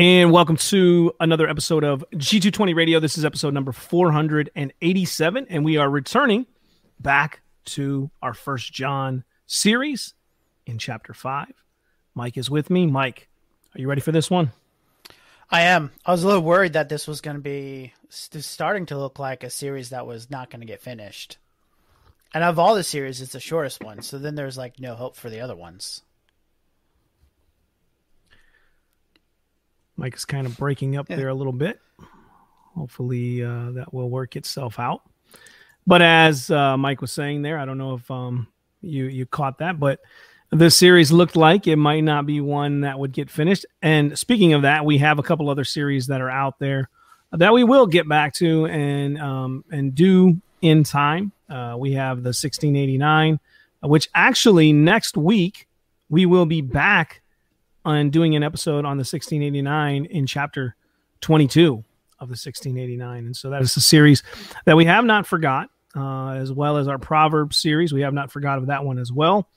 And welcome to another episode of G220 Radio. This is episode number 487, and we are returning back to our first John series in chapter 5. Mike is with me. Mike, are you ready for this one? I am. I was a little worried that this was going to be starting to look like a series that was not going to get finished. And of all the series, it's the shortest one. So then there's like no hope for the other ones. Mike is kind of breaking up yeah. there a little bit. Hopefully uh, that will work itself out. But as uh, Mike was saying there, I don't know if um, you you caught that, but the series looked like it might not be one that would get finished. And speaking of that, we have a couple other series that are out there that we will get back to and um, and do in time. Uh, we have the 1689, which actually next week we will be back on doing an episode on the 1689 in chapter 22 of the 1689. And so that is a series that we have not forgot, uh, as well as our Proverbs series. We have not forgot of that one as well.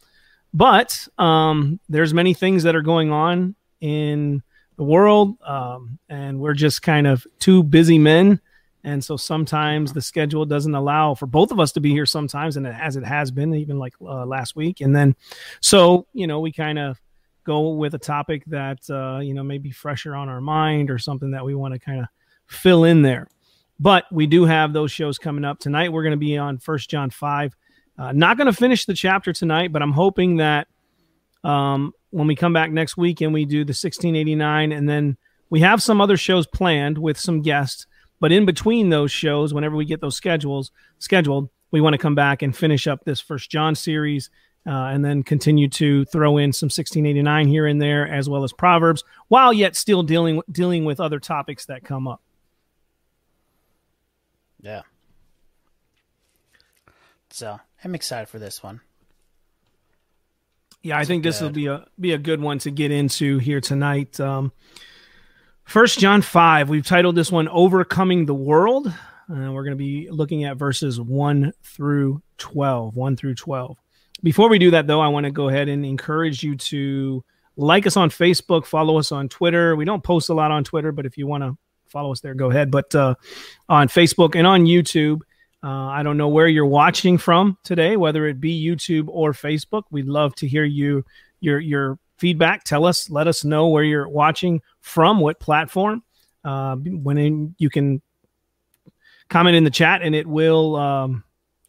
But um, there's many things that are going on in the world, um, and we're just kind of two busy men. And so sometimes the schedule doesn't allow for both of us to be here sometimes, and as it has been, even like uh, last week. And then, so, you know, we kind of go with a topic that uh, you know maybe fresher on our mind or something that we want to kind of fill in there. But we do have those shows coming up tonight. We're going to be on First John five. Uh, not going to finish the chapter tonight, but I'm hoping that um, when we come back next week and we do the 1689, and then we have some other shows planned with some guests. But in between those shows, whenever we get those schedules scheduled, we want to come back and finish up this First John series uh, and then continue to throw in some 1689 here and there, as well as Proverbs, while yet still dealing dealing with other topics that come up. Yeah. So I'm excited for this one. Yeah, I think this will be a be a good one to get into here tonight. Um, First John five, we've titled this one "Overcoming the World." Uh, we're going to be looking at verses one through twelve. One through twelve. Before we do that, though, I want to go ahead and encourage you to like us on Facebook, follow us on Twitter. We don't post a lot on Twitter, but if you want to follow us there, go ahead. But uh, on Facebook and on YouTube, uh, I don't know where you're watching from today, whether it be YouTube or Facebook. We'd love to hear you your your feedback. Tell us, let us know where you're watching from, what platform. Uh, when in, you can comment in the chat, and it will um,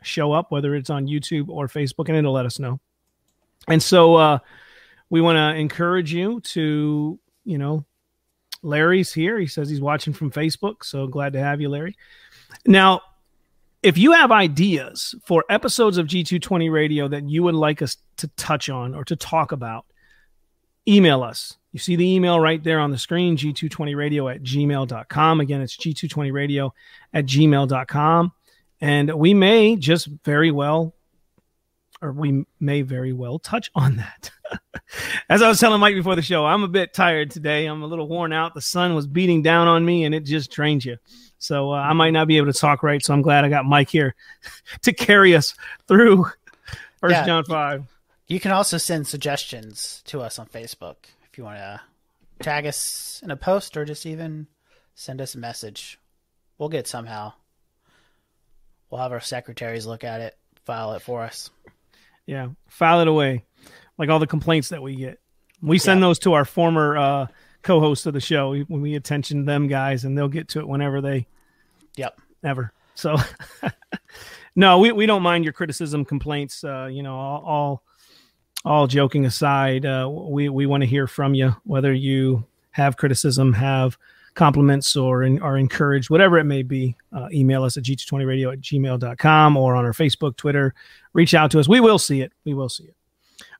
show up, whether it's on YouTube or Facebook, and it'll let us know. And so uh, we want to encourage you to, you know, Larry's here. He says he's watching from Facebook. So glad to have you, Larry. Now, if you have ideas for episodes of G220 Radio that you would like us to touch on or to talk about, email us. You see the email right there on the screen, g220radio at gmail.com. Again, it's g220radio at gmail.com. And we may just very well, or we may very well touch on that. As I was telling Mike before the show, I'm a bit tired today. I'm a little worn out. The sun was beating down on me and it just drains you. So uh, I might not be able to talk right. So I'm glad I got Mike here to carry us through First yeah, John 5. You can also send suggestions to us on Facebook if you want to tag us in a post or just even send us a message. We'll get somehow. We'll have our secretaries look at it, file it for us. Yeah, file it away, like all the complaints that we get. We send yeah. those to our former uh, co-hosts of the show when we attention them guys, and they'll get to it whenever they. Yep. Ever. So, no, we, we don't mind your criticism, complaints. Uh, you know, all, all all joking aside, uh, we we want to hear from you, whether you have criticism, have compliments or in, are encouraged, whatever it may be, uh, email us at g220radio at gmail.com or on our Facebook, Twitter. Reach out to us. We will see it. We will see it.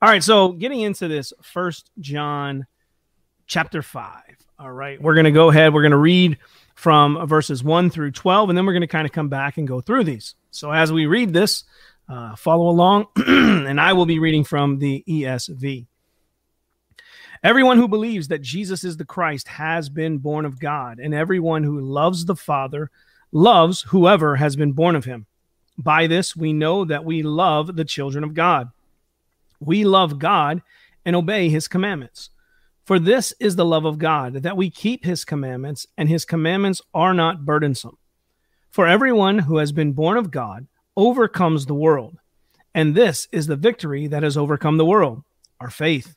All right. So getting into this first John chapter five. All right. We're going to go ahead. We're going to read from verses one through 12, and then we're going to kind of come back and go through these. So as we read this, uh, follow along, and I will be reading from the ESV. Everyone who believes that Jesus is the Christ has been born of God, and everyone who loves the Father loves whoever has been born of him. By this we know that we love the children of God. We love God and obey his commandments. For this is the love of God, that we keep his commandments, and his commandments are not burdensome. For everyone who has been born of God overcomes the world. And this is the victory that has overcome the world, our faith.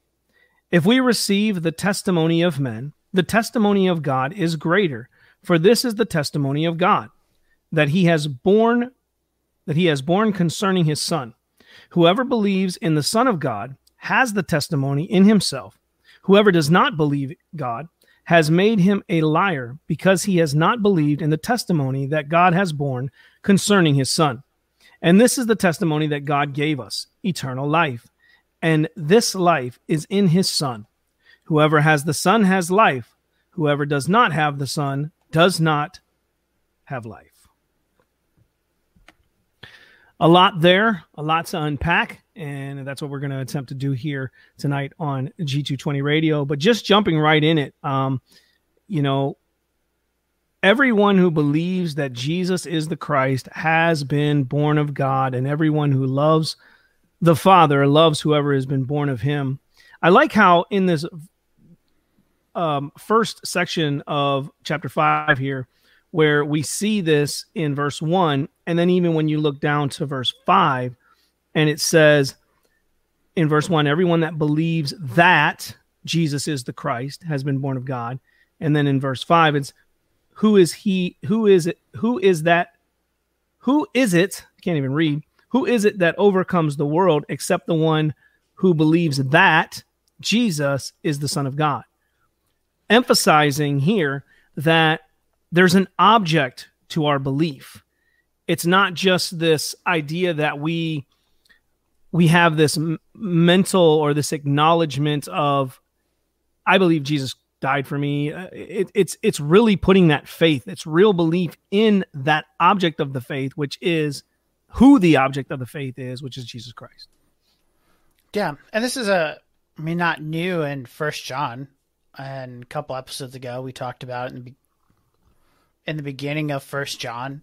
If we receive the testimony of men, the testimony of God is greater, for this is the testimony of God, that he has borne that he has borne concerning his son. Whoever believes in the Son of God has the testimony in himself. Whoever does not believe God has made him a liar because he has not believed in the testimony that God has borne concerning his Son. And this is the testimony that God gave us eternal life. And this life is in his Son. Whoever has the Son has life. Whoever does not have the Son does not have life. A lot there, a lot to unpack and that's what we're going to attempt to do here tonight on G220 Radio. But just jumping right in it, um, you know, everyone who believes that Jesus is the Christ has been born of God, and everyone who loves the Father loves whoever has been born of Him. I like how in this um, first section of chapter five here, where we see this in verse one, and then even when you look down to verse five and it says in verse 1 everyone that believes that Jesus is the Christ has been born of God. And then in verse 5 it's who is he who is it who is that who is it I can't even read who is it that overcomes the world except the one who believes that Jesus is the son of God? Emphasizing here that there's an object to our belief. It's not just this idea that we we have this m- mental or this acknowledgement of i believe jesus died for me. Uh, it, it's it's really putting that faith it's real belief in that object of the faith which is who the object of the faith is which is jesus christ yeah and this is a i mean not new in first john and a couple episodes ago we talked about in the, in the beginning of first john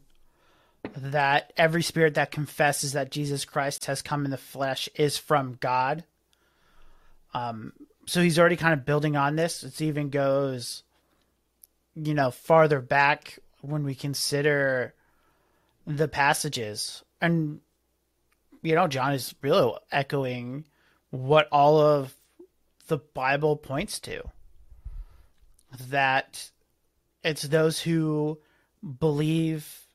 that every spirit that confesses that Jesus Christ has come in the flesh is from God. Um, so he's already kind of building on this. It even goes, you know, farther back when we consider the passages. And, you know, John is really echoing what all of the Bible points to that it's those who believe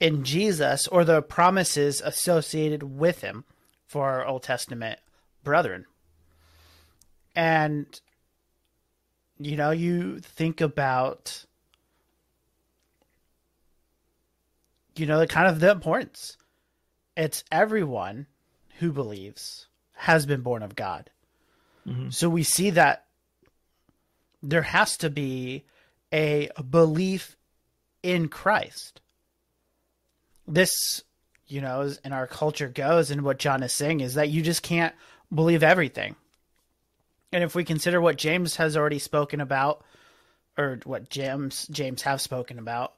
in Jesus or the promises associated with him for our Old Testament brethren. And, you know, you think about, you know, the kind of the importance. It's everyone who believes has been born of God. Mm-hmm. So we see that there has to be a belief in Christ this, you know, in our culture goes and what John is saying is that you just can't believe everything. And if we consider what James has already spoken about, or what James James have spoken about,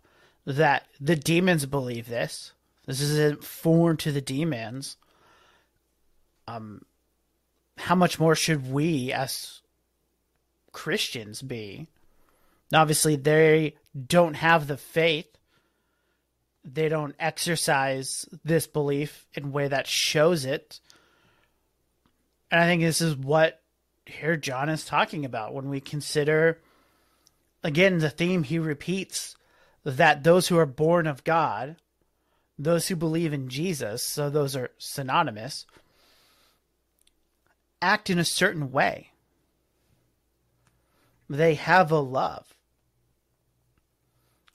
that the demons believe this. This isn't foreign to the demons. Um, how much more should we as Christians be? Obviously, they don't have the faith they don't exercise this belief in a way that shows it. And I think this is what here John is talking about when we consider again the theme he repeats that those who are born of God, those who believe in Jesus, so those are synonymous, act in a certain way. They have a love.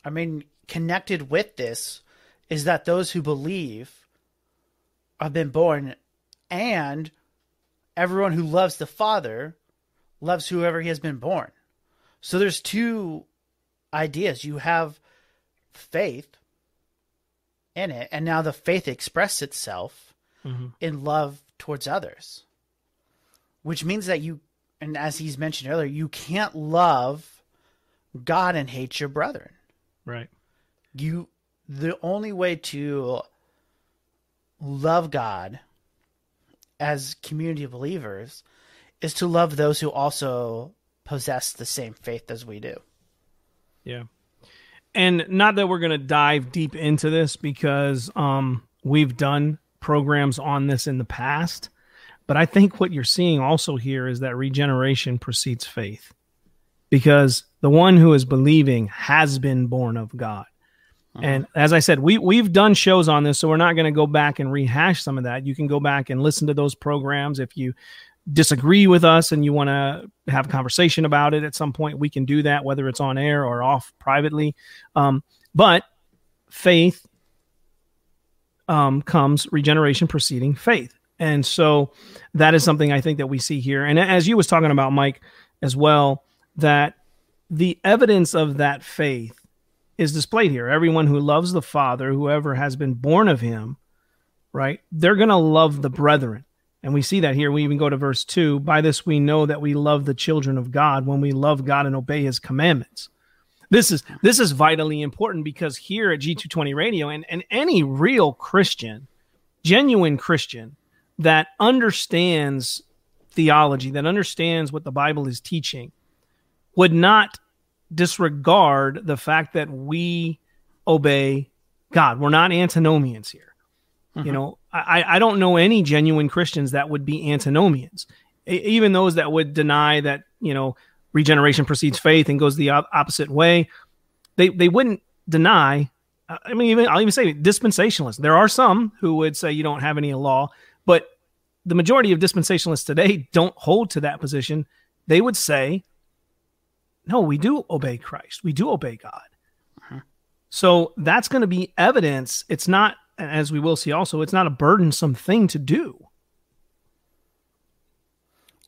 I mean, connected with this is that those who believe have been born and everyone who loves the Father loves whoever he has been born. So there's two ideas. You have faith in it, and now the faith expresses itself Mm-hmm. in love towards others, which means that you, and as he's mentioned earlier, you can't love God and hate your brethren. Right. You, the only way to love God as community of believers is to love those who also possess the same faith as we do. Yeah. And not that we're going to dive deep into this because um, we've done programs on this in the past, but I think what you're seeing also here is that regeneration precedes faith because the one who is believing has been born of God. And as I said, we we've done shows on this, so we're not going to go back and rehash some of that. You can go back and listen to those programs if you disagree with us and you want to have a conversation about it at some point. We can do that, whether it's on air or off privately. Um, but faith um, comes regeneration preceding faith, and so that is something I think that we see here. And as you was talking about, Mike, as well, that the evidence of that faith is displayed here. Everyone who loves the Father, whoever has been born of him, right? They're going to love the brethren. And we see that here. We even go to verse 2 By this we know that we love the children of God when we love God and obey his commandments. This is this is vitally important because here at G220 Radio and, and any real Christian, genuine Christian that understands theology, that understands what the Bible is teaching, would not disregard the fact that we obey God. We're not antinomians here. You know, I, I don't know any genuine Christians that would be antinomians. Even those that would deny that, you know, regeneration precedes faith and goes the op- opposite way, they, they wouldn't deny. uh, I mean, even I'll even say dispensationalists. There are some who would say you don't have any law, but the majority of dispensationalists today don't hold to that position. They would say, no, we do obey Christ. We do obey God. So that's going to be evidence. It's not, as we will see also, it's not a burdensome thing to do.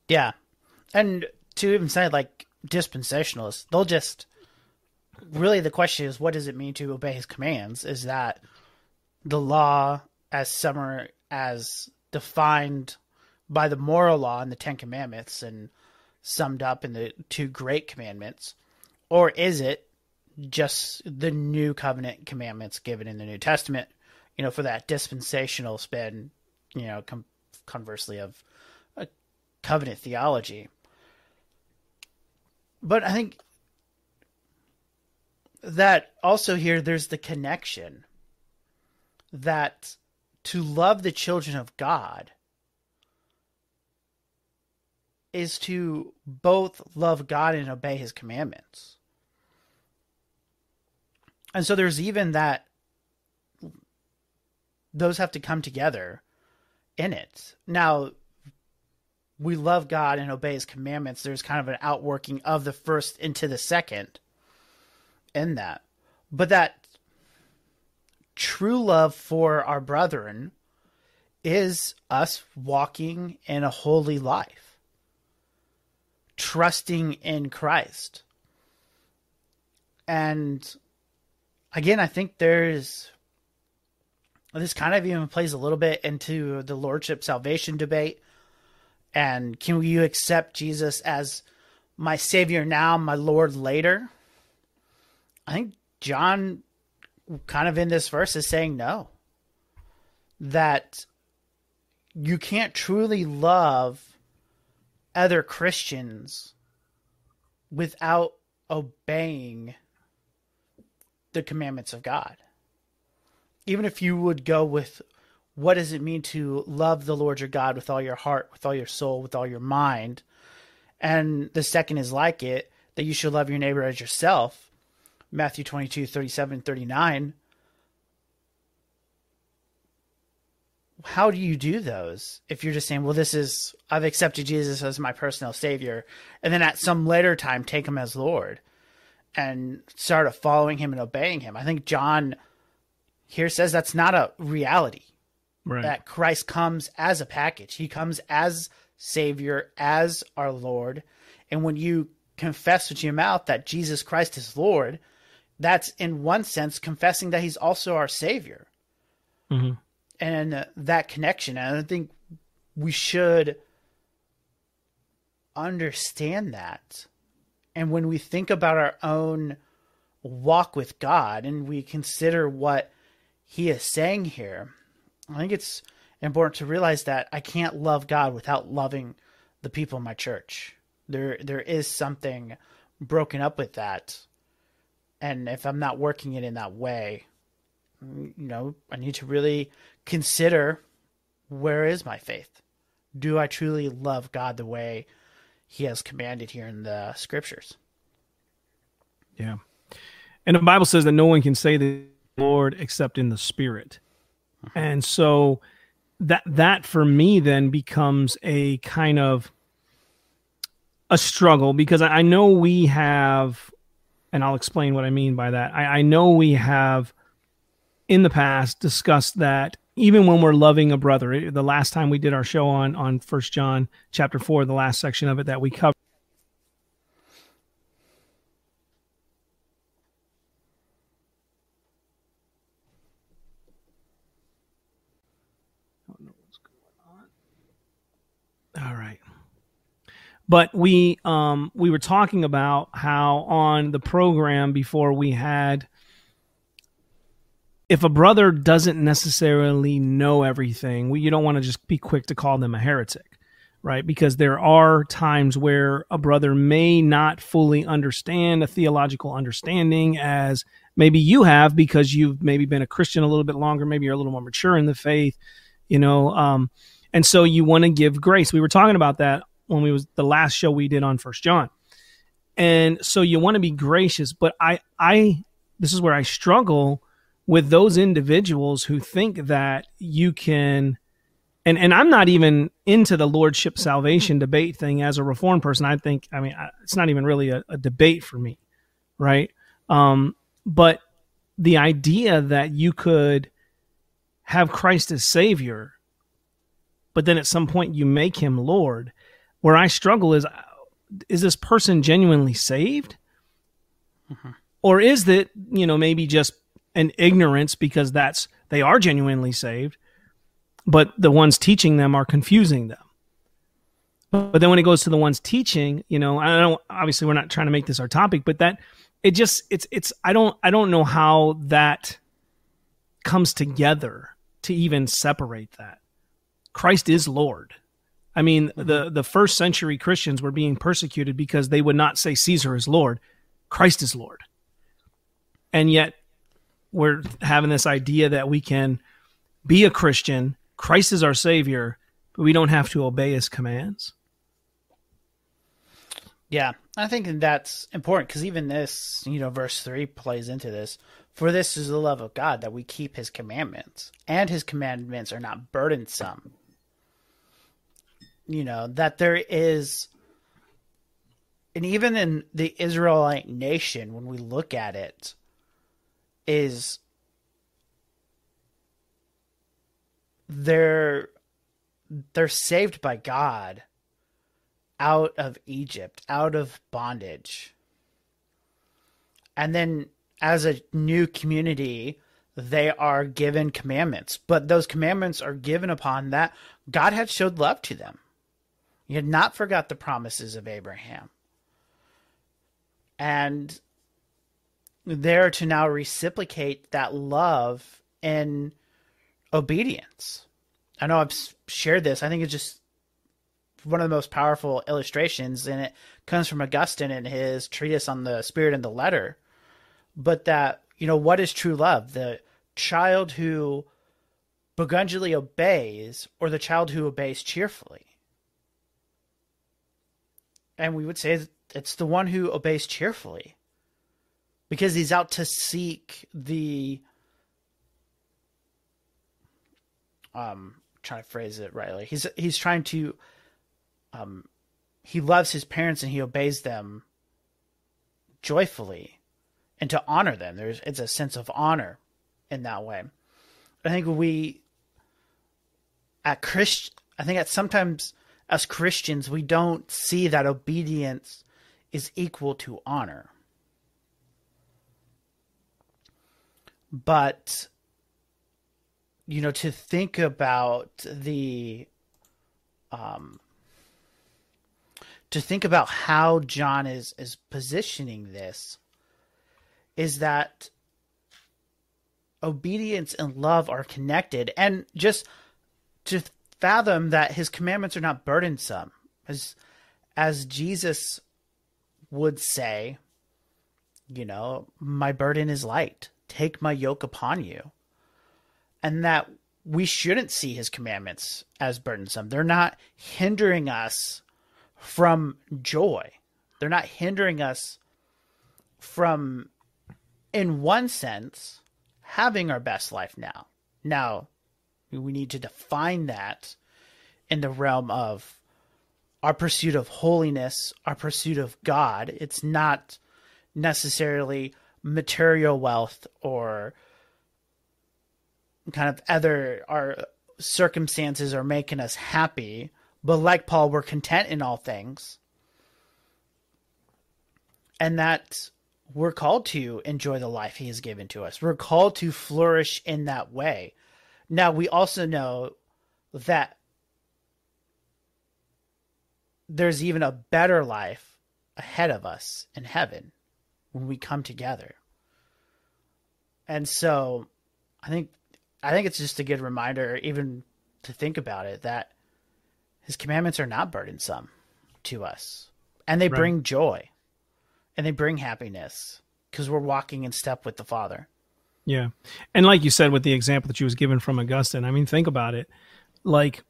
Yeah. And to even say like dispensationalists, they'll just really the question is what does it mean to obey his commands? Is that the law as summer as defined by the moral law and the Ten Commandments and summed up in the two great commandments? Or is it just the new covenant commandments given in the New Testament, you know, for that dispensational spin, you know, com- conversely of a covenant theology. But I think that also here there's the connection that to love the children of God is to both love God and obey his commandments. And so there's even that those have to come together in it. Now, we love God and obey his commandments. There's kind of an outworking of the first into the second in that. But that true love for our brethren is us walking in a holy life, trusting in Christ. And again, I think there's this kind of even plays a little bit into the lordship salvation debate. And can you accept Jesus as my savior now, my Lord later? I think John, kind of in this verse, is saying no. That you can't truly love other Christians without obeying the commandments of God. Even if you would go with what does it mean to love the Lord your God with all your heart, with all your soul, with all your mind? And the second is like it, that you should love your neighbor as yourself. Matthew 22, 37, 39. How do you do those if you're just saying, well, this is, I've accepted Jesus as my personal savior, and then at some later time take him as Lord and start following him and obeying him? I think John here says that's not a reality Right. that Christ comes as a package. He comes as Savior, as our Lord. And when you confess with your mouth that Jesus Christ is Lord, that's in one sense confessing that He's also our Savior. Mm-hmm. And uh, that connection, and I think we should understand that. And when we think about our own walk with God and we consider what He is saying here, I think it's important to realize that I can't love God without loving the people in my church. There there is something broken up with that. And if I'm not working it in that way, you know, I need to really consider where is my faith? Do I truly love God the way he has commanded here in the scriptures? Yeah. And the Bible says that no one can say the Lord except in the spirit. And so that that for me then becomes a kind of a struggle because I know we have, and I'll explain what I mean by that. I, I know we have in the past discussed that even when we're loving a brother, eh, the last time we did our show on on First John chapter four, the last section of it that we covered All right. But we um we were talking about how on the program before we had if a brother doesn't necessarily know everything, we, you don't want to just be quick to call them a heretic, right? Because there are times where a brother may not fully understand a theological understanding as maybe you have because you've maybe been a Christian a little bit longer, maybe you're a little more mature in the faith, you know. Um, and so you want to give grace. We were talking about that when we was the last show we did on First John. And so you want to be gracious, but I I this is where I struggle with those individuals who think that you can and and I'm not even into the lordship salvation debate thing as a reformed person. I think I mean it's not even really a, a debate for me, right? Um, but the idea that you could have Christ as Savior but then at some point you make him Lord. Where I struggle is is this person genuinely saved? Mm-hmm. Or is it, you know, maybe just an ignorance because that's they are genuinely saved, but the ones teaching them are confusing them. But then when it goes to the ones teaching, you know, I don't obviously we're not trying to make this our topic, but that it just it's it's I don't I don't know how that comes together to even separate that. Christ is Lord. I mean, mm-hmm. the the first century Christians were being persecuted because they would not say Caesar is Lord. Christ is Lord. And yet we're having this idea that we can be a Christian, Christ is our savior, but we don't have to obey his commands. Yeah, I think that's important because even this, you know, verse 3 plays into this. For this is the love of God that we keep his commandments, and his commandments are not burdensome you know that there is and even in the Israelite nation when we look at it is they're they're saved by God out of Egypt, out of bondage. And then as a new community, they are given commandments, but those commandments are given upon that God had showed love to them. He had not forgot the promises of Abraham. And there to now reciprocate that love and obedience. I know I've shared this. I think it's just one of the most powerful illustrations, and it comes from Augustine in his treatise on the spirit and the letter. But that, you know, what is true love? The child who begrudgingly obeys or the child who obeys cheerfully? And we would say it's the one who obeys cheerfully because he's out to seek the um trying to phrase it rightly. He's he's trying to um he loves his parents and he obeys them joyfully and to honor them. There's it's a sense of honor in that way. I think we at Christ I think at sometimes as Christians, we don't see that obedience is equal to honor. But, you know, to think about the, um, to think about how John is, is positioning this is that obedience and love are connected and just to fathom that his commandments are not burdensome. As as Jesus would say you know my burden is light. Take my yoke upon you. And that we shouldn't see his commandments as burdensome. They're not hindering us from joy. They're not hindering us from in one sense having our best life now. Now, we need to define that in the realm of our pursuit of holiness, our pursuit of God. It's not necessarily material wealth or kind of other our circumstances are making us happy, but like Paul, we're content in all things. And that we're called to enjoy the life he has given to us. We're called to flourish in that way. Now, we also know that there's even a better life ahead of us in heaven when we come together. And so I think I think it's just a good reminder even to think about it that his commandments are not burdensome to us and they right. bring joy and they bring happiness because we're walking in step with the Father. Yeah. And like you said with the example that you was given from Augustine, I mean, think about it. Like,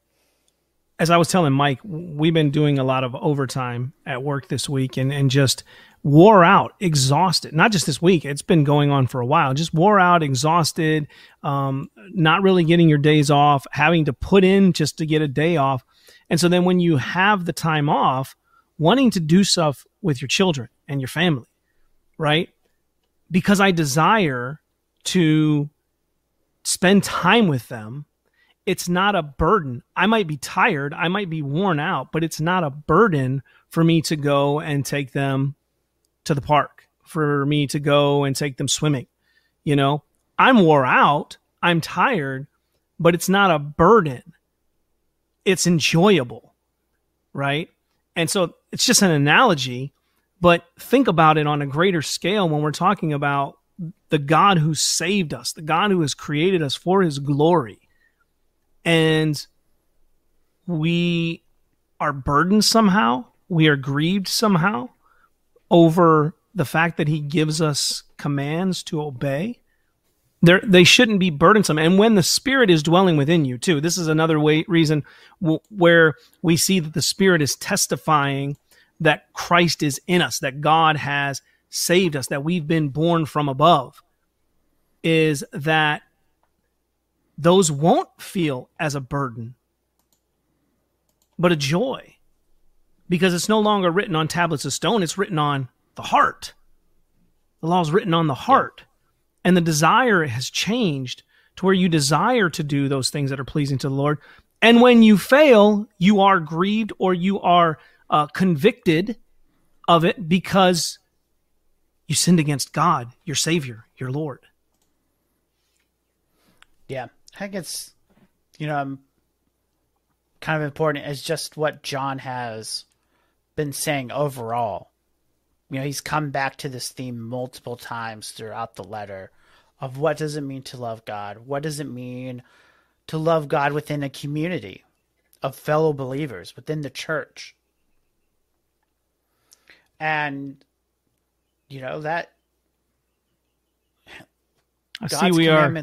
as I was telling Mike, we've been doing a lot of overtime at work this week and, and just wore out, exhausted. Not just this week, it's been going on for a while. Just wore out, exhausted, um, not really getting your days off, having to put in just to get a day off. And so then when you have the time off, wanting to do stuff with your children and your family, right? Because I desire to spend time with them. It's not a burden. I might be tired, I might be worn out, but it's not a burden for me to go and take them to the park, for me to go and take them swimming. You know, I'm wore out, I'm tired, but it's not a burden. It's enjoyable, right? And so it's just an analogy, but think about it on a greater scale when we're talking about the God who saved us, the God who has created us for his glory. And we are burdened somehow, we are grieved somehow over the fact that he gives us commands to obey they they shouldn't be burdensome. And when the Spirit is dwelling within you, too, this is another way reason w- where we see that the Spirit is testifying that Christ is in us, that God has saved us, that we've been born from above, is that those won't feel as a burden, but a joy, because it's no longer written on tablets of stone; it's written on the heart. The law is written on the heart. And the desire has changed to where you desire to do those things that are pleasing to the Lord. And when you fail, you are grieved or you are uh, convicted of it because you sinned against God, your Savior, your Lord. Yeah, I think it's, you know, um, kind of important as just what John has been saying overall you know he's come back to this theme multiple times throughout the letter of what does it mean to love God? What does it mean to love God within a community of fellow believers within the church? And you know that I God's see we are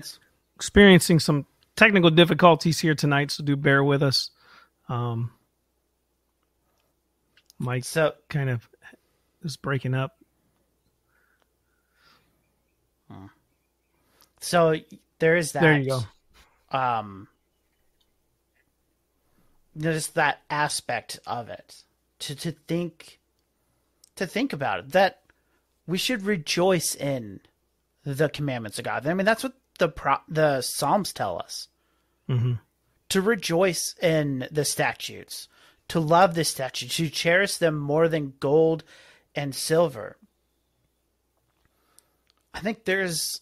experiencing some technical difficulties here tonight, so do bear with us. Um, Mike so kind of is breaking up. So there is that. There you go. Um, there's that aspect of it to to think to think about it that we should rejoice in the commandments of God. I mean, that's what the pro- the Psalms tell us. Mm-hmm. To rejoice in the statutes, to love the statutes, to cherish them more than gold and silver. I think there's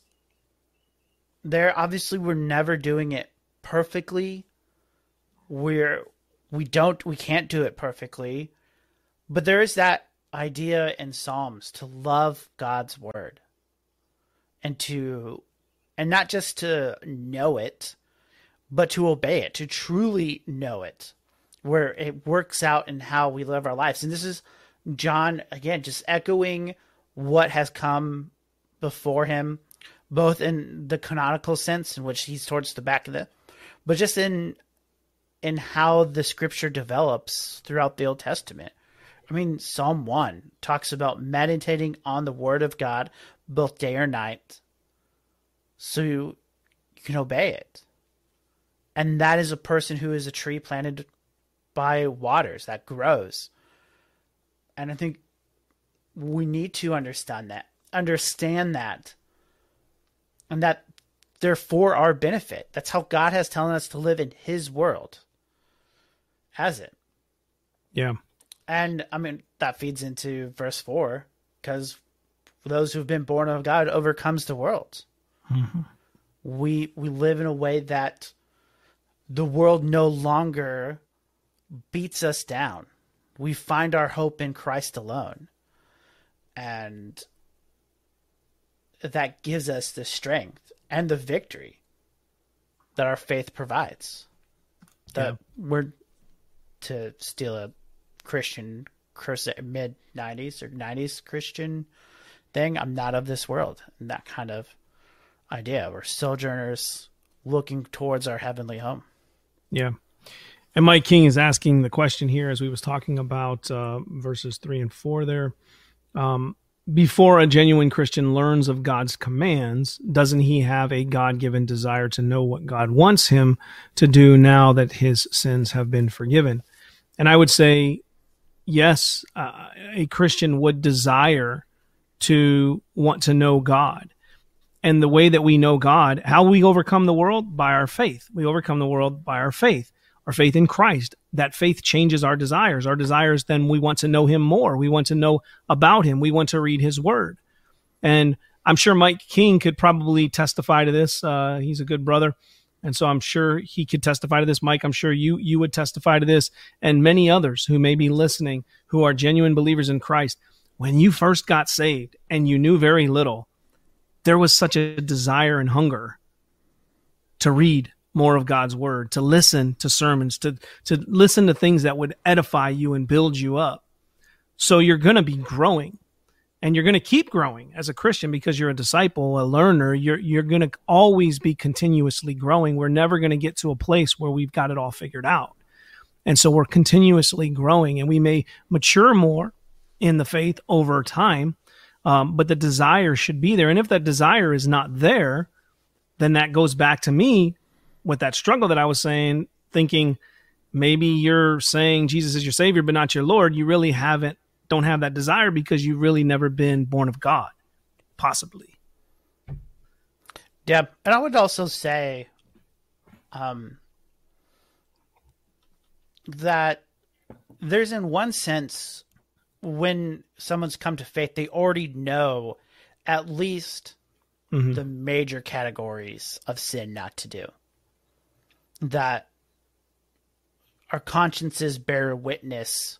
there obviously we're never doing it perfectly. We're we don't we can't do it perfectly. But there is that idea in Psalms to love God's word and to and not just to know it, but to obey it, to truly know it, where it works out in how we live our lives. And this is John again just echoing what has come before him, both in the canonical sense in which he's towards the back of the but just in in how the scripture develops throughout the Old Testament. I mean, Psalm 1 talks about meditating on the word of God both day or night so you, you can obey it. And that is a person who is a tree planted by waters that grows. And I think we need to understand that. Understand that. And that they're for our benefit. That's how God has telling us to live in his world. Has it? Yeah. And I mean that feeds into verse 4 because those who've been born of God overcomes the world. Mm-hmm. We we live in a way that the world no longer beats us down. We find our hope in Christ alone. And that gives us the strength and the victory that our faith provides. That yeah. we're to steal a Christian mid 90s or 90s Christian thing. I'm not of this world. And that kind of idea. We're sojourners looking towards our heavenly home. Yeah. And Mike King is asking the question here as we was talking about uh, verses three and four there. Um, before a genuine Christian learns of God's commands, doesn't he have a God given desire to know what God wants him to do now that his sins have been forgiven? And I would say, yes, uh, a Christian would desire to want to know God and the way that we know God, how we overcome the world by our faith. We overcome the world by our faith, our faith in Christ. That faith changes our desires. Our desires, then we want to know Him more. We want to know about Him. We want to read His Word. And I'm sure Mike King could probably testify to this. Uh, he's a good brother. And so I'm sure he could testify to this. Mike, I'm sure you you would testify to this, and many others who may be listening who are genuine believers in Christ. When you first got saved and you knew very little, there was such a desire and hunger to read more of God's word, to listen to sermons, to to listen to things that would edify you and build you up. So you're going to be growing and you're going to keep growing as a Christian because you're a disciple, a learner. You're you're going to always be continuously growing. We're never going to get to a place where we've got it all figured out. And so we're continuously growing and we may mature more in the faith over time um, but the desire should be there. And if that desire is not there, then that goes back to me with that struggle that I was saying, thinking maybe you're saying Jesus is your savior, but not your Lord. You really haven't, don't have that desire because you've really never been born of God, possibly. Yeah. And I would also say, um, that there's in one sense when someone's come to faith, they already know at least mm-hmm. the major categories of sin not to do. That our consciences bear witness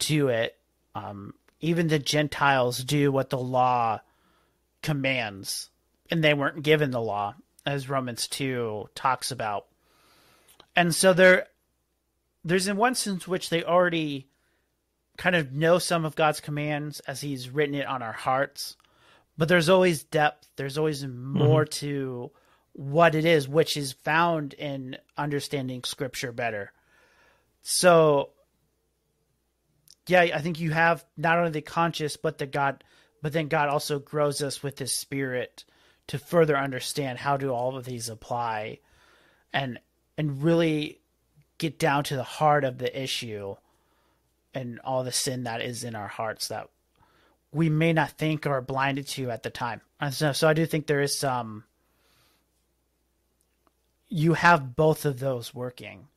to it. Um, even the Gentiles do what the law commands, and they weren't given the law, as Romans 2 talks about. And so there, there's in one sense which they already kind of know some of God's commands as He's written it on our hearts, but there's always depth. There's always more mm-hmm. to what it is, which is found in understanding Scripture better. So, yeah, I think you have not only the conscious, but the God, but then God also grows us with His Spirit to further understand how do all of these apply, and and really get down to the heart of the issue and all the sin that is in our hearts that we may not think or are blinded to at the time. And so, so I do think there is some. You have both of those working,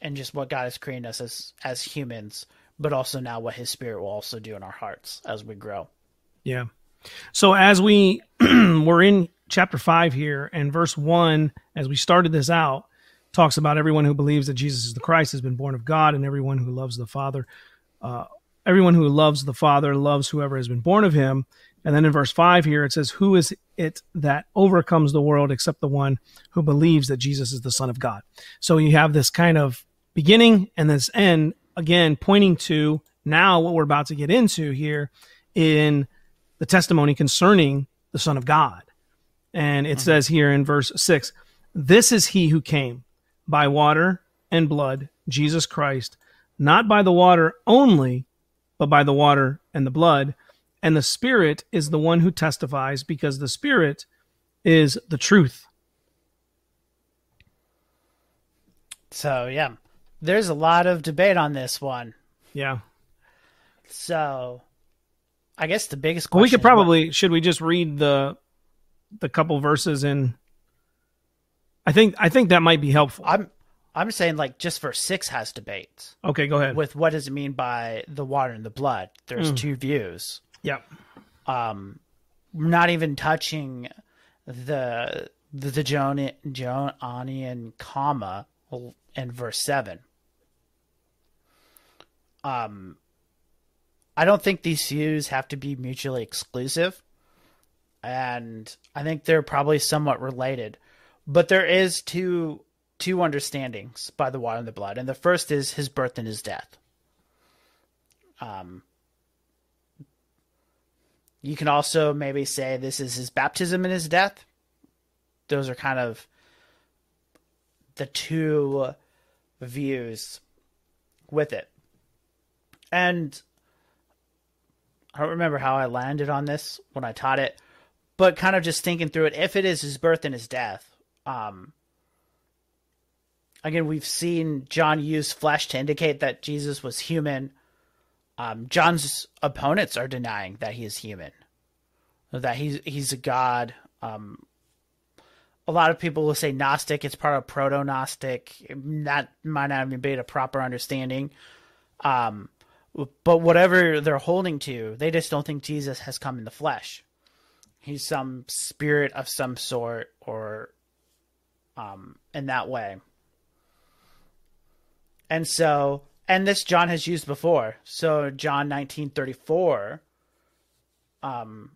and just what God has created us as as humans, but also now what His Spirit will also do in our hearts as we grow. Yeah. So as we we're in chapter five here, and verse one, as we started this out, talks about everyone who believes that Jesus is the Christ has been born of God, and everyone who loves the Father, uh, everyone who loves the Father loves whoever has been born of Him. And then in verse five here it says, "Who is it that overcomes the world except the one who believes that Jesus is the Son of God?" So you have this kind of beginning and this end again, pointing to now what we're about to get into here in the testimony concerning the Son of God. And it mm-hmm. says here in verse six, "This is He who came." by water and blood, Jesus Christ, not by the water only, but by the water and the blood. And the Spirit is the one who testifies because the Spirit is the truth. So, yeah, there's a lot of debate on this one. Yeah. So, I guess the biggest question. Well, we could probably what... should we just read the the couple verses in I think I think that might be helpful. I'm I'm saying like just verse six has debates. Okay, go ahead. With what does it mean by the water and the blood? There's mm. two views. Yep. Um, not even touching the the, the Johannine comma in verse seven. Um, I don't think these views have to be mutually exclusive, and I think they're probably somewhat related. But there is two two understandings by the water and the blood, and the first is his birth and his death. Um, you can also maybe say this is his baptism and his death. Those are kind of the two views with it. And I don't remember how I landed on this when I taught it, but kind of just thinking through it, if it is his birth and his death, um, again, we've seen John use flesh to indicate that Jesus was human. Um, John's opponents are denying that he is human, that he's he's a god. Um, a lot of people will say Gnostic. It's part of proto Gnostic. That might not even be a proper understanding. Um, but whatever they're holding to, they just don't think Jesus has come in the flesh. He's some spirit of some sort, or um, in that way. And so, and this John has used before. So John 1934 um,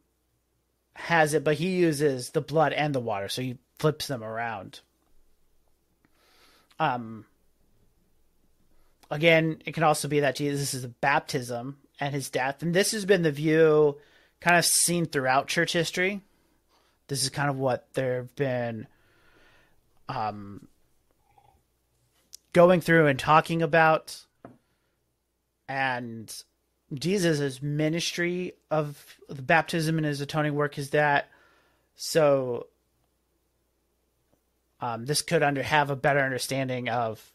has it, but he uses the blood and the water. So he flips them around. Um, again, it can also be that Jesus is a baptism and his death. And this has been the view kind of seen throughout church history. This is kind of what there have been um, going through and talking about and Jesus' ministry of the baptism and his atoning work is that so um, this could under have a better understanding of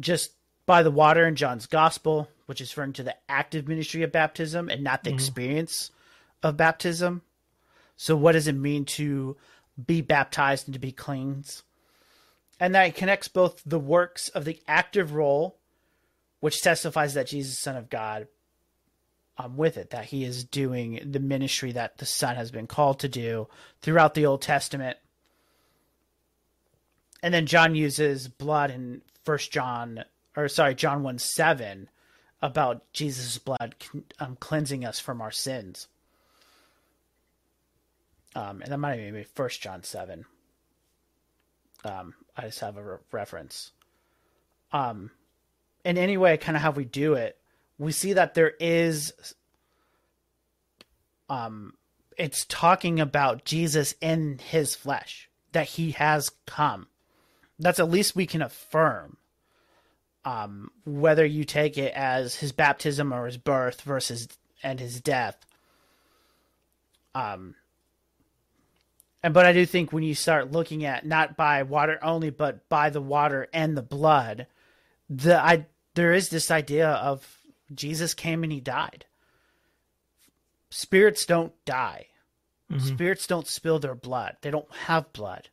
just by the water in John's gospel, which is referring to the active ministry of baptism and not the mm-hmm. experience of baptism. So, what does it mean to be baptized and to be cleansed? and that it connects both the works of the active role, which testifies that Jesus is Son of God, um, with it, that he is doing the ministry that the Son has been called to do throughout the Old Testament. And then John uses blood in First John, or sorry, John 1 7 about Jesus' blood um, cleansing us from our sins. Um, and that might even be First John 7. Um, I just have a re- reference. Um, in any way, kind of how we do it, we see that there is, um, it's talking about Jesus in his flesh, that he has come. That's at least we can affirm. Um, whether you take it as his baptism or his birth versus and his death. Um, and but I do think when you start looking at not by water only, but by the water and the blood, the I there is this idea of Jesus came and he died. Spirits don't die. Mm-hmm. Spirits don't spill their blood. They don't have blood.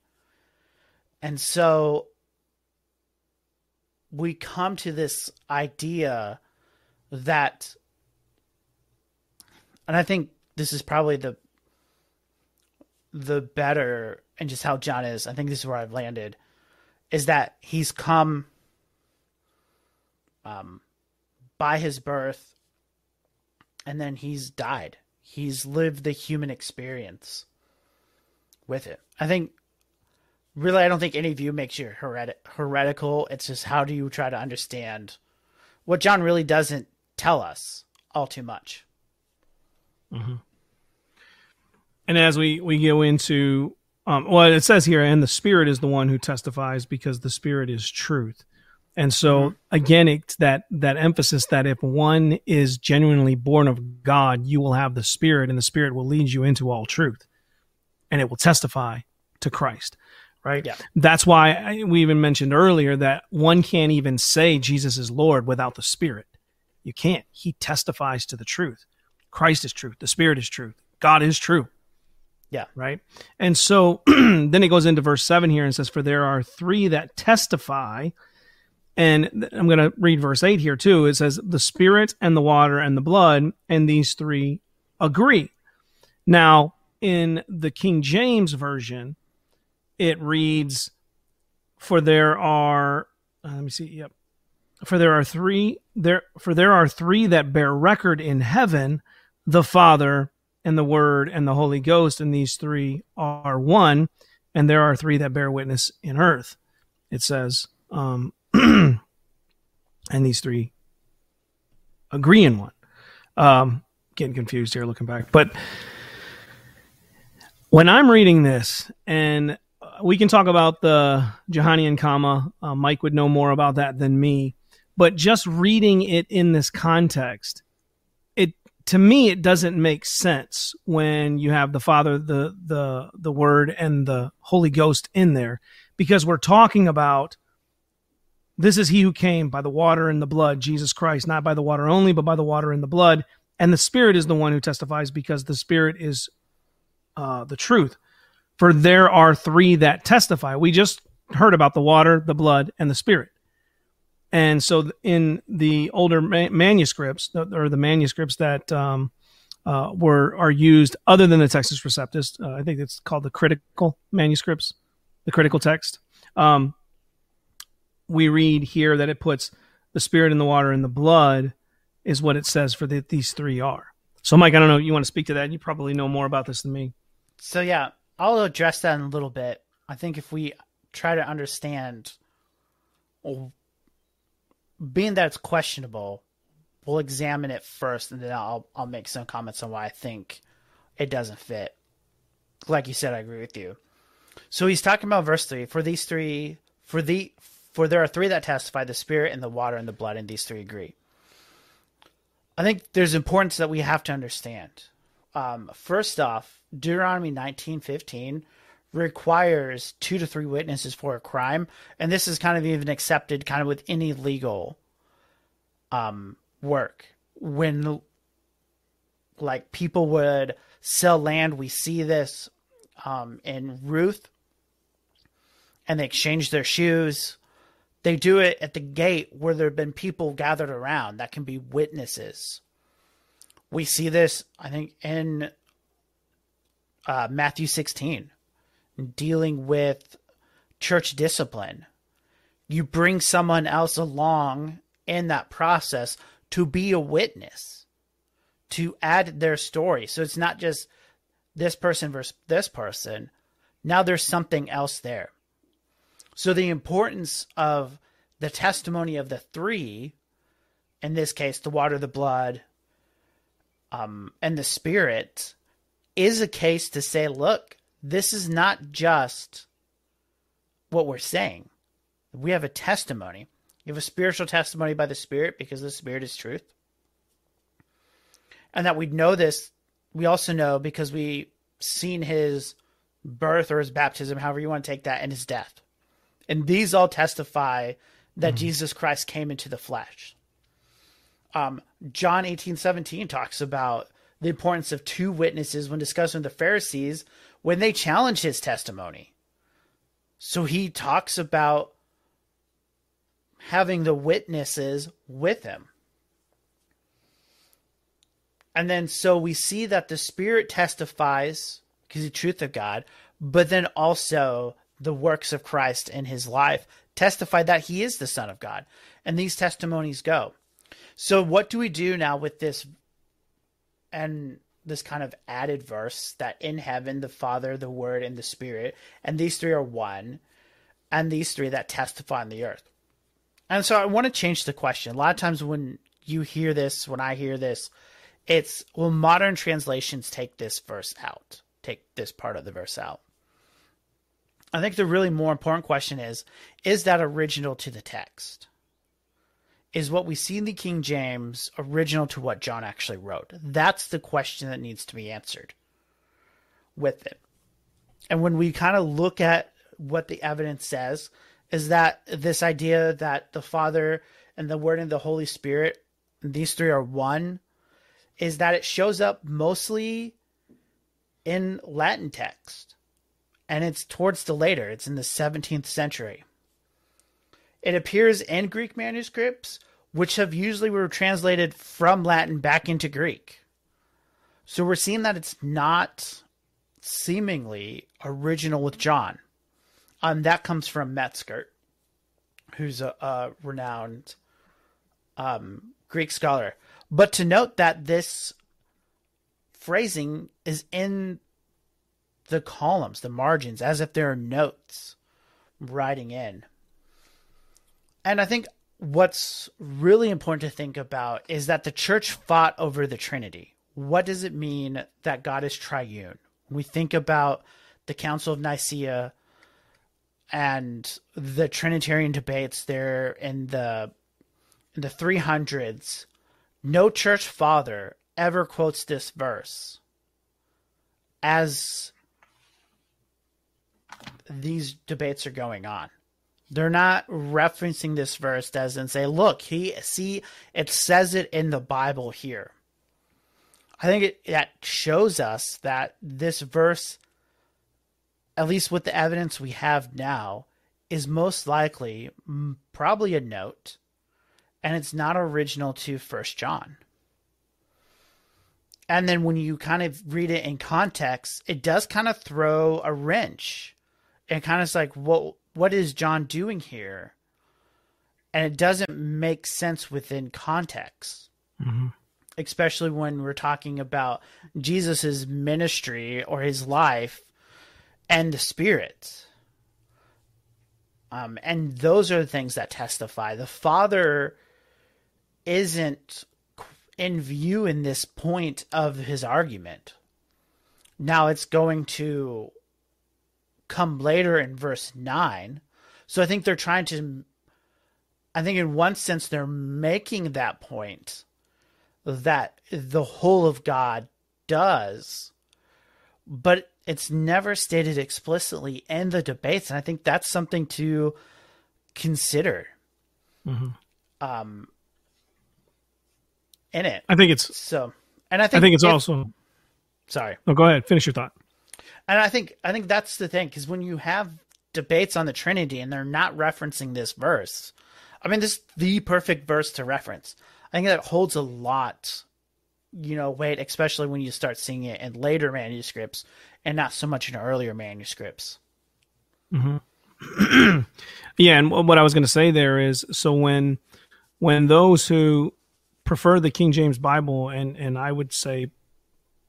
And so we come to this idea that and I think this is probably the the better and just how John is. I think this is where I've landed is that he's come um by his birth and then he's died. He's lived the human experience with it. I think really I don't think any view makes you heretic- heretical. It's just how do you try to understand what John really doesn't tell us all too much. Mm-hmm. And as we we go into um, well, it says here, and the Spirit is the one who testifies because the Spirit is truth. And so mm-hmm. again, it's that that emphasis that if one is genuinely born of God, you will have the Spirit, and the Spirit will lead you into all truth, and it will testify to Christ. Right. Yeah. That's why I, we even mentioned earlier that one can't even say Jesus is Lord without the Spirit. You can't. He testifies to the truth. Christ is truth. The Spirit is truth. God is true. Yeah. Right. And so then it goes into verse 7 here and says, For there are three that testify. And I'm going to read verse 8 here too. It says, The Spirit and the water and the blood, and these three agree. Now, in the King James Version, it reads, For there are, uh, let me see, yep. For there are three there for there are three that bear record in heaven, the Father and the Word and the Holy Ghost, and these three are one, and there are three that bear witness in earth. It says, um, and these three agree in one. Um, getting confused here looking back, but when I'm reading this, and we can talk about the Johannine comma, uh, Mike would know more about that than me, but just reading it in this context, it to me it doesn't make sense when you have the father the the the word and the holy ghost in there. Because we're talking about this is he who came by the water and the blood jesus christ. Not by the water only but by the water and the blood. And the spirit is the one who testifies because the spirit is uh, the truth for there are three that testify we just heard about the water the blood and the spirit and so in the older ma- manuscripts, or the manuscripts that um, uh, were are used other than the Textus Receptus, uh, I think it's called the critical manuscripts, the critical text. Um, we read here that it puts the spirit in the water and the blood is what it says for the, these three are. So, Mike, I don't know. You want to speak to that? You probably know more about this than me. So, yeah, I'll address that in a little bit. I think if we try to understand being that it's questionable, we'll examine it first, and then I'll I'll make some comments on why I think it doesn't fit. Like you said, I agree with you. So he's talking about verse three. For these three, for the for there are three that testify: the spirit and the water and the blood, and these three agree. I think there's importance that we have to understand. Um, first off, Deuteronomy nineteen fifteen requires two to three witnesses for a crime, and this is kind of even accepted kind of with any legal um, work. When like people would sell land, we see this um, in Ruth, and they exchange their shoes. They do it at the gate where there have been people gathered around that can be witnesses. We see this, I think, in uh, Matthew 16 dealing with church discipline. You bring someone else along in that process to be a witness, to add their story. So it's not just this person versus this person. Now there's something else there. So the importance of the testimony of the three, in this case, the water, the blood, um, and the spirit, is a case to say, look, this is not just what we're saying. We have a testimony. You have a spiritual testimony by the Spirit because the Spirit is truth. And that we know this, we also know because we seen his birth or his baptism, however you want to take that, and his death. And these all testify that mm-hmm. Jesus Christ came into the flesh. Um, John eighteen seventeen talks about the importance of two witnesses when discussing the Pharisees when they challenge his testimony. So he talks about having the witnesses with him. And then so we see that the Spirit testifies because the truth of God, but then also the works of Christ in his life testify that he is the Son of God. And these testimonies go. So what do we do now with this and this kind of added verse that in heaven the Father, the Word, and the Spirit, and these three are one, and these three that testify on the earth. And so I want to change the question. A lot of times when you hear this, when I hear this, it's well, modern translations take this verse out, take this part of the verse out. I think the really more important question is is that original to the text? Is what we see in the King James original to what John actually wrote? That's the question that needs to be answered with it. And when we kind of look at what the evidence says, is that this idea that the Father and the Word and the Holy Spirit, these three are one, is that it shows up mostly in Latin text. And it's towards the later, it's in the 17th century. It appears in Greek manuscripts, which have usually were translated from Latin back into Greek. So we're seeing that it's not seemingly original with John. Um, that comes from Metzger, who's a, a renowned um, Greek scholar. But to note that this phrasing is in the columns, the margins, as if there are notes writing in. And I think what's really important to think about is that the church fought over the Trinity. What does it mean that God is triune? When we think about the Council of Nicaea and the Trinitarian debates there in the in the 300s, no church father ever quotes this verse as these debates are going on. They're not referencing this verse as and say, look, he see it says it in the Bible here. I think it that shows us that this verse, at least with the evidence we have now, is most likely probably a note and it's not original to First John. And then when you kind of read it in context, it does kind of throw a wrench. And kind of like, what what is John doing here? And it doesn't make sense within context. Mm-hmm. Especially when we're talking about Jesus's ministry or his life and the Spirit. Um, and those are the things that testify. The Father isn't in view in this point of his argument. Now it's going to come later in verse 9. So I think they're trying to I think in one sense they're making that point that the whole of God does but it's never stated explicitly in the debates and I think that's something to consider. Mm-hmm. Um in it. I think it's so, and I think I think it's if, also. Sorry. No, go ahead. Finish your thought. And I think I think that's the thing because when you have debates on the Trinity and they're not referencing this verse, I mean, this is the perfect verse to reference. I think that holds a lot, you know, weight, especially when you start seeing it in later manuscripts and not so much in earlier manuscripts. Mm-hmm. yeah, and what I was going to say there is, so when when those who prefer the King James Bible, and and I would say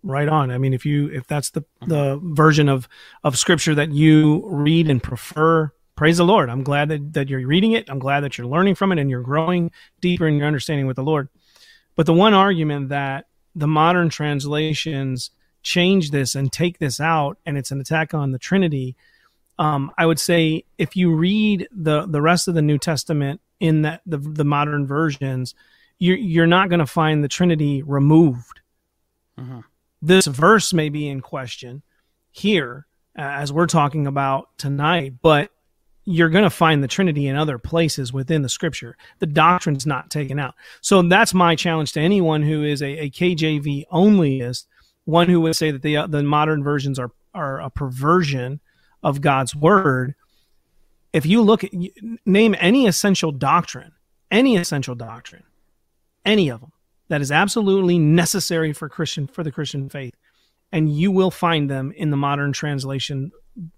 right on. I mean, if you if that's the mm-hmm. the version of of Scripture that you read and prefer, praise the Lord. I'm glad that that you're reading it. I'm glad that you're learning from it and you're growing deeper in your understanding with the Lord. But the one argument that the modern translations change this and take this out, and it's an attack on the Trinity. Um, I would say if you read the the rest of the New Testament in that the the modern versions, you're you're not going to find the Trinity removed. Uh-huh. This verse may be in question here as we're talking about tonight, but you're going to find the Trinity in other places within the Scripture. The doctrine's not taken out. So that's my challenge to anyone who is a, a KJV onlyist, one who would say that the uh, the modern versions are are a perversion of God's word if you look at name any essential doctrine, any essential doctrine, any of them that is absolutely necessary for Christian for the Christian faith, and you will find them in the modern translation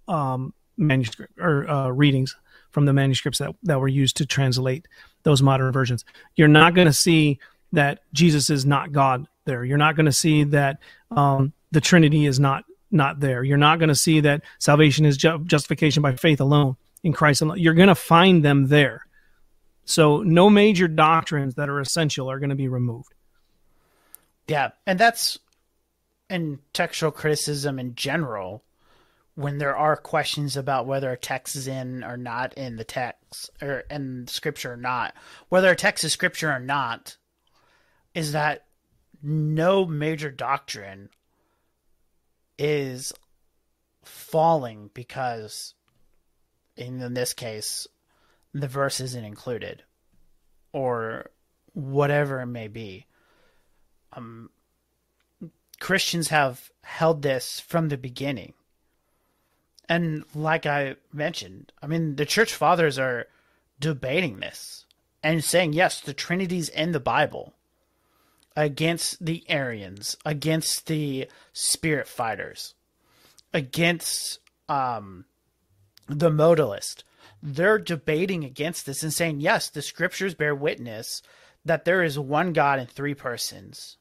um, manuscript or uh, readings from the manuscripts that, that were used to translate those modern versions. You're not going to see that Jesus is not God there. You're not going to see that um, the Trinity is not not there. You're not going to see that salvation is ju- justification by faith alone in Christ alone. You're going to find them there. So no major doctrines that are essential are going to be removed. Yeah, and that's in textual criticism in general when there are questions about whether a text is in or not in the text or in scripture or not, whether a text is scripture or not, is that no major doctrine is falling because in, in this case the verse isn't included or whatever it may be um Christians have held this from the beginning and like I mentioned, I mean, the church fathers are debating this and saying, yes, the Trinity's in the Bible against the Arians, against the spirit fighters, against um, the modalist. They're debating against this and saying, yes, the scriptures bear witness that there is one God in three persons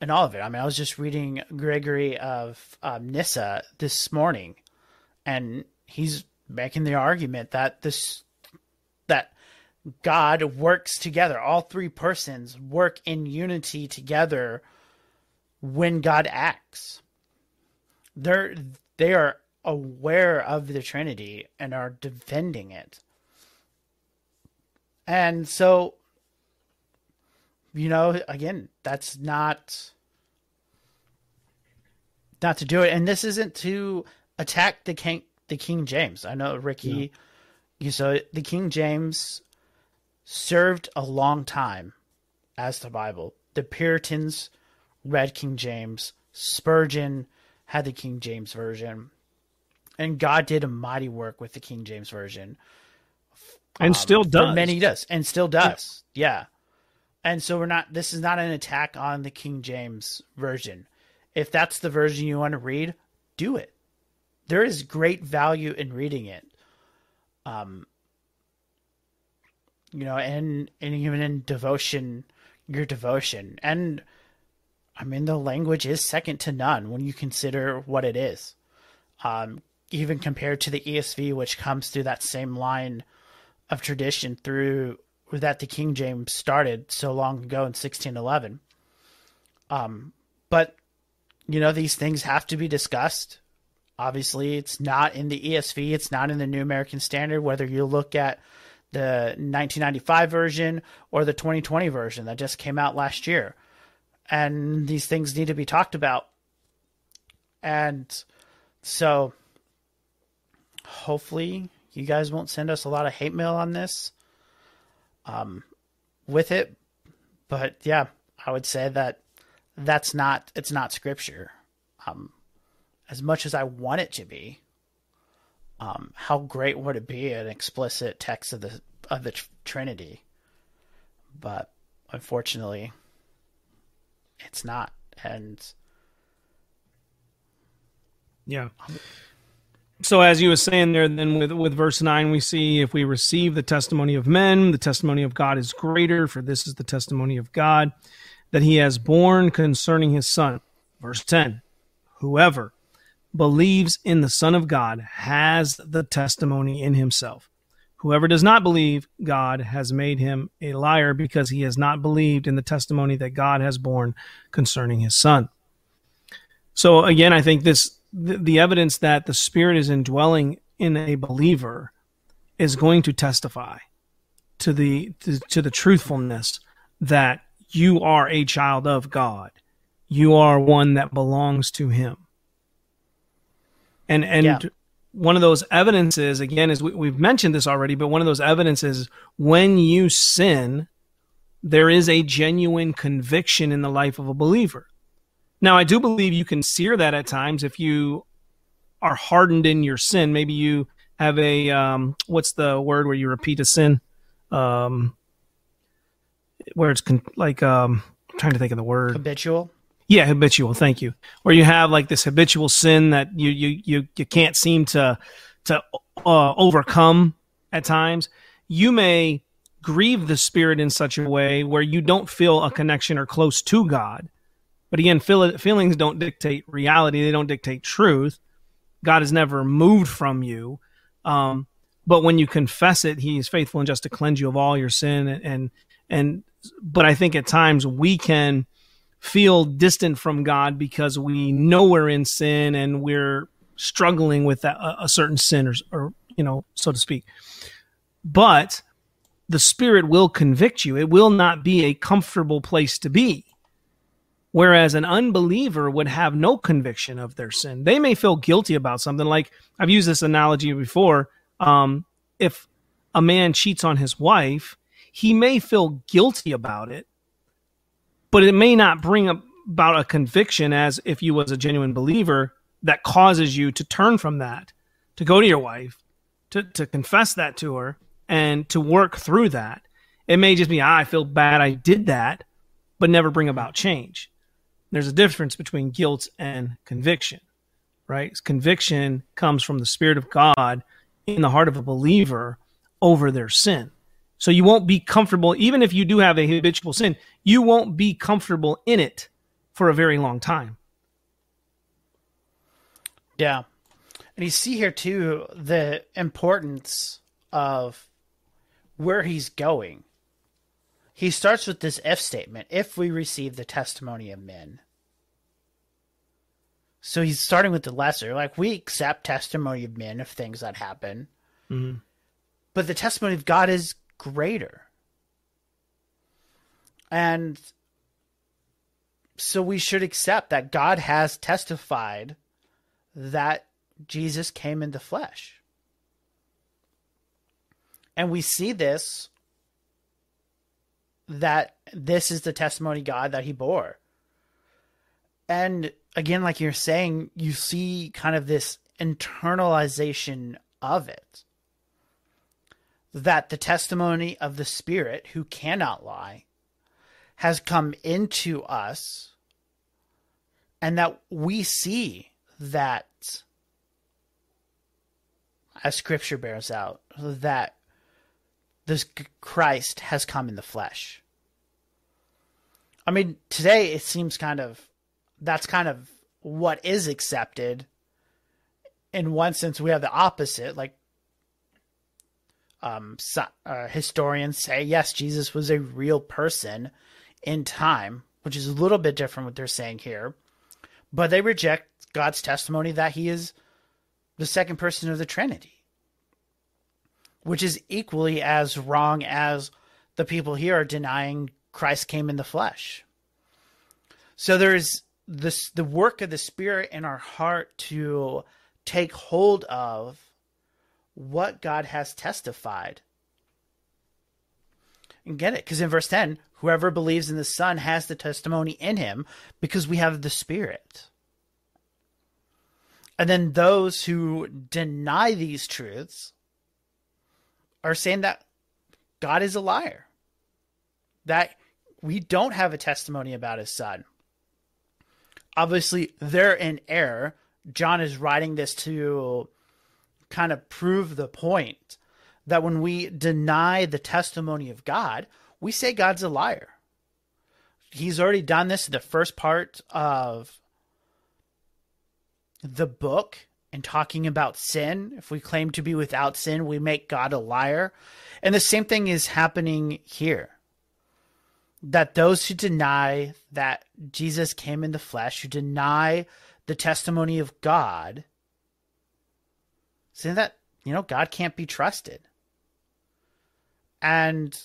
and all of it. I mean, I was just reading Gregory of um, Nyssa this morning, and he's making the argument that this that God works together. All three persons work in unity together when God acts. They're they are aware of the Trinity and are defending it. And so you know, again, that's not not to do it. And this isn't to attack the King the King James. I know Ricky yeah. you so the King James served a long time as the Bible. The Puritans read King James. Spurgeon had the King James version. And God did a mighty work with the King James version. And um, still does. many does. And still does. Yeah. yeah. And so we're not this is not an attack on the King James version. If that's the version you want to read, do it. There is great value in reading it. Um you know, and and even in devotion, your devotion. And I mean the language is second to none when you consider what it is. Um even compared to the ESV which comes through that same line of tradition through that the King James started so long ago in 1611. Um, but you know these things have to be discussed. Obviously, it's not in the ESV, it's not in the New American Standard. Whether you look at the 1995 version or the 2020 version that just came out last year, and these things need to be talked about. And so, hopefully, you guys won't send us a lot of hate mail on this um, with it. But yeah, I would say that that's not it's not scripture. Um, as much as I want it to be, um, how great would it be an explicit text of the of the Trinity? But unfortunately, it's not, and yeah. So as you were saying there then with with verse 9 we see if we receive the testimony of men the testimony of god is greater for this is the testimony of god that he has borne concerning his son. Verse 10 whoever believes in the son of god has the testimony in himself. Whoever does not believe god has made him a liar because he has not believed in the testimony that god has borne concerning his son. So again i think this the, the evidence that the Spirit is indwelling in a believer is going to testify to the to, to the truthfulness that you are a child of God. You are one that belongs to Him. And and yeah. one of those evidences, again, is we, we've mentioned this already, but one of those evidences when you sin, there is a genuine conviction in the life of a believer. Now, I do believe you can sear that at times if you are hardened in your sin. Maybe you have a um, what's the word where you repeat a sin? Um, where it's con- like um, I'm trying to think of the word habitual. Yeah, habitual. Thank you. Where you have like this habitual sin that you you you you can't seem to to uh, overcome at times. You may grieve the spirit in such a way where you don't feel a connection or close to God. But again, feel, feelings don't dictate reality; they don't dictate truth. God has never moved from you. Um, but when you confess it, He is faithful and just to cleanse you of all your sin. And and, and but I think at times we can feel distant from God because we know we're in sin and we're struggling with a, a certain sin or, or, you know, so to speak. But the Spirit will convict you. It will not be a comfortable place to be. Whereas an unbeliever would have no conviction of their sin. They may feel guilty about something. Like I've used this analogy before. Um, if a man cheats on his wife, he may feel guilty about it, but it may not bring about a conviction as if you was a genuine believer that causes you to turn from that, to go to your wife, to, to confess that to her, and to work through that. It may just be, ah, I feel bad I did that, but never bring about change. There's a difference between guilt and conviction, right? Conviction comes from the Spirit of God in the heart of a believer over their sin. So you won't be comfortable, even if you do have a habitual sin, you won't be comfortable in it for a very long time. Yeah. And you see here too the importance of where he's going. He starts with this if statement if we receive the testimony of men. So he's starting with the lesser. Like, we accept testimony of men of things that happen. Mm-hmm. But the testimony of God is greater. And so we should accept that God has testified that Jesus came in the flesh. And we see this that this is the testimony God that he bore. And again, like you're saying, you see kind of this internalization of it that the testimony of the Spirit, who cannot lie, has come into us, and that we see that, as Scripture bears out, that this Christ has come in the flesh. I mean, today it seems kind of that's kind of what is accepted. In one sense, we have the opposite. Like um, uh, historians say, yes, Jesus was a real person in time, which is a little bit different what they're saying here. But they reject God's testimony that he is the second person of the Trinity, which is equally as wrong as the people here are denying Christ came in the flesh. So there's this the work of the Spirit in our heart to take hold of what God has testified. And get it. Because in verse 10, whoever believes in the Son has the testimony in him because we have the Spirit. And then those who deny these truths are saying that God is a liar, that we don't have a testimony about his Son. Obviously, they're in error. John is writing this to kind of prove the point that when we deny the testimony of God, we say God's a liar. He's already done this in the first part of the book and talking about sin. If we claim to be without sin, we make God a liar. And the same thing is happening here. That those who deny that Jesus came in the flesh, who deny the testimony of God, saying that, you know, God can't be trusted. And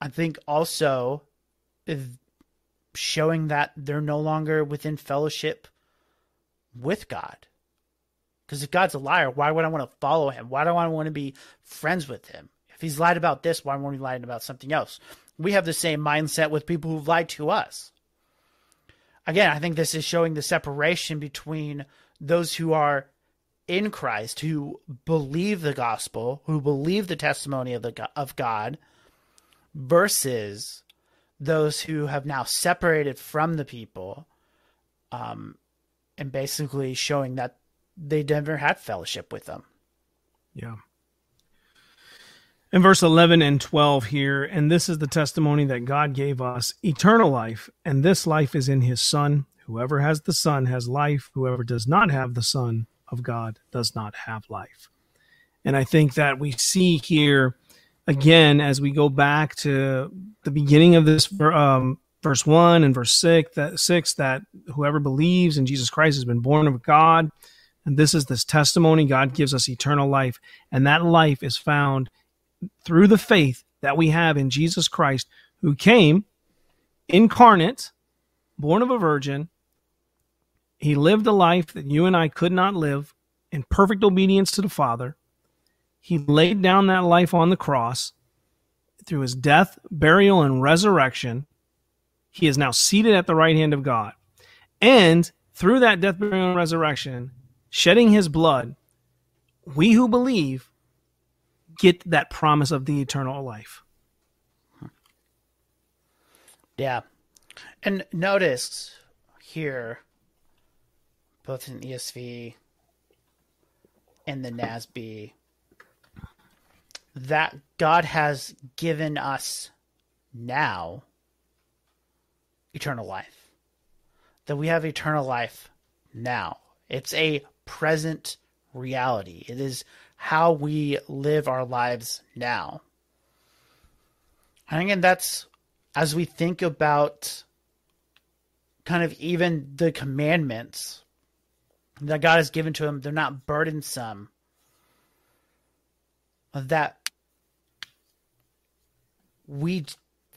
I think also showing that they're no longer within fellowship with God. Because if God's a liar, why would I want to follow him? Why do I want to be friends with him? If he's lied about this, why won't he lie about something else? We have the same mindset with people who've lied to us. Again, I think this is showing the separation between those who are in Christ who believe the gospel, who believe the testimony of the of God versus those who have now separated from the people um and basically showing that they never had fellowship with them. Yeah. In verse 11 and 12 here, and this is the testimony that God gave us eternal life, and this life is in his Son. Whoever has the Son has life. Whoever does not have the Son of God does not have life. And I think that we see here again as we go back to the beginning of this um, verse 1 and verse 6 that 6 that whoever believes in Jesus Christ has been born of God and this is this testimony God gives us eternal life and that life is found through the faith that we have in Jesus Christ who came incarnate born of a virgin. He lived a life that you and I could not live in perfect obedience to the Father. He laid down that life on the cross. Through his death burial and resurrection he is now seated at the right hand of God. And through that death, burial, and resurrection, shedding his blood, we who believe get that promise of the eternal life. Yeah. And notice here, both in ESV and the NASB, that God has given us now eternal life. That we have eternal life now. It's a present reality. It is how we live our lives now. And again, that's as we think about kind of even the commandments that God has given to him, they're not burdensome. That we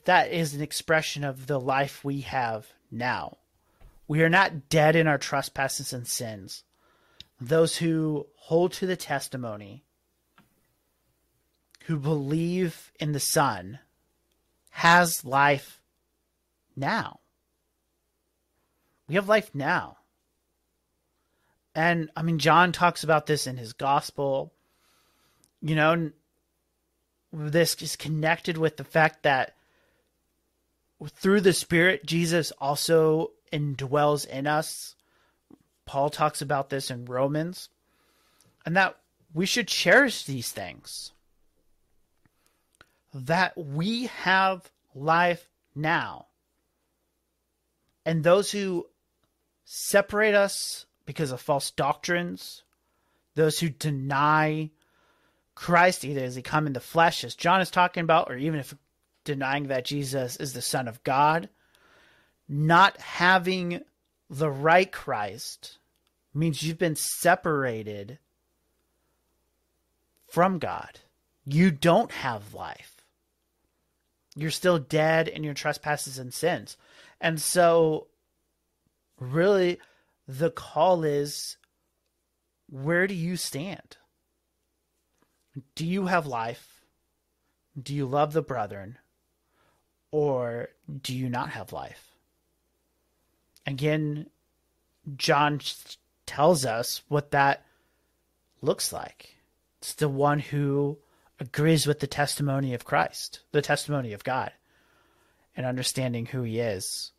that is an expression of the life we have now. We are not dead in our trespasses and sins. Those who hold to the testimony, who believe in the Son, has life now. We have life now. And I mean, John talks about this in his gospel. You know, this is connected with the fact that through the Spirit, Jesus also indwells in us. Paul talks about this in Romans, and that we should cherish these things. That we have life now. And those who separate us because of false doctrines, those who deny Christ, either as he come in the flesh, as John is talking about, or even if denying that Jesus is the Son of God. Not having the right Christ means you've been separated from God. You don't have life. You're still dead in your trespasses and sins. And so, really, the call is where do you stand? Do you have life? Do you love the brethren? or do you not have life? Again, John tells us what that looks like. It's the one who agrees with the testimony of Christ, the testimony of God, and understanding who he is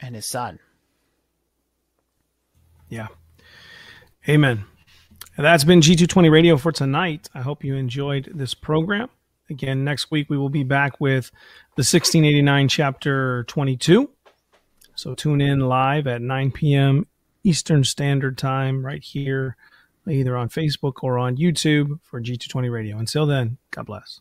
and his son. Yeah. Amen. And that's been G220 Radio for tonight. I hope you enjoyed this program. Again, next week we will be back with the 1689 chapter 22. So tune in live at 9 p.m. Eastern Standard Time right here, either on Facebook or on YouTube for G220 Radio. Until then, God bless.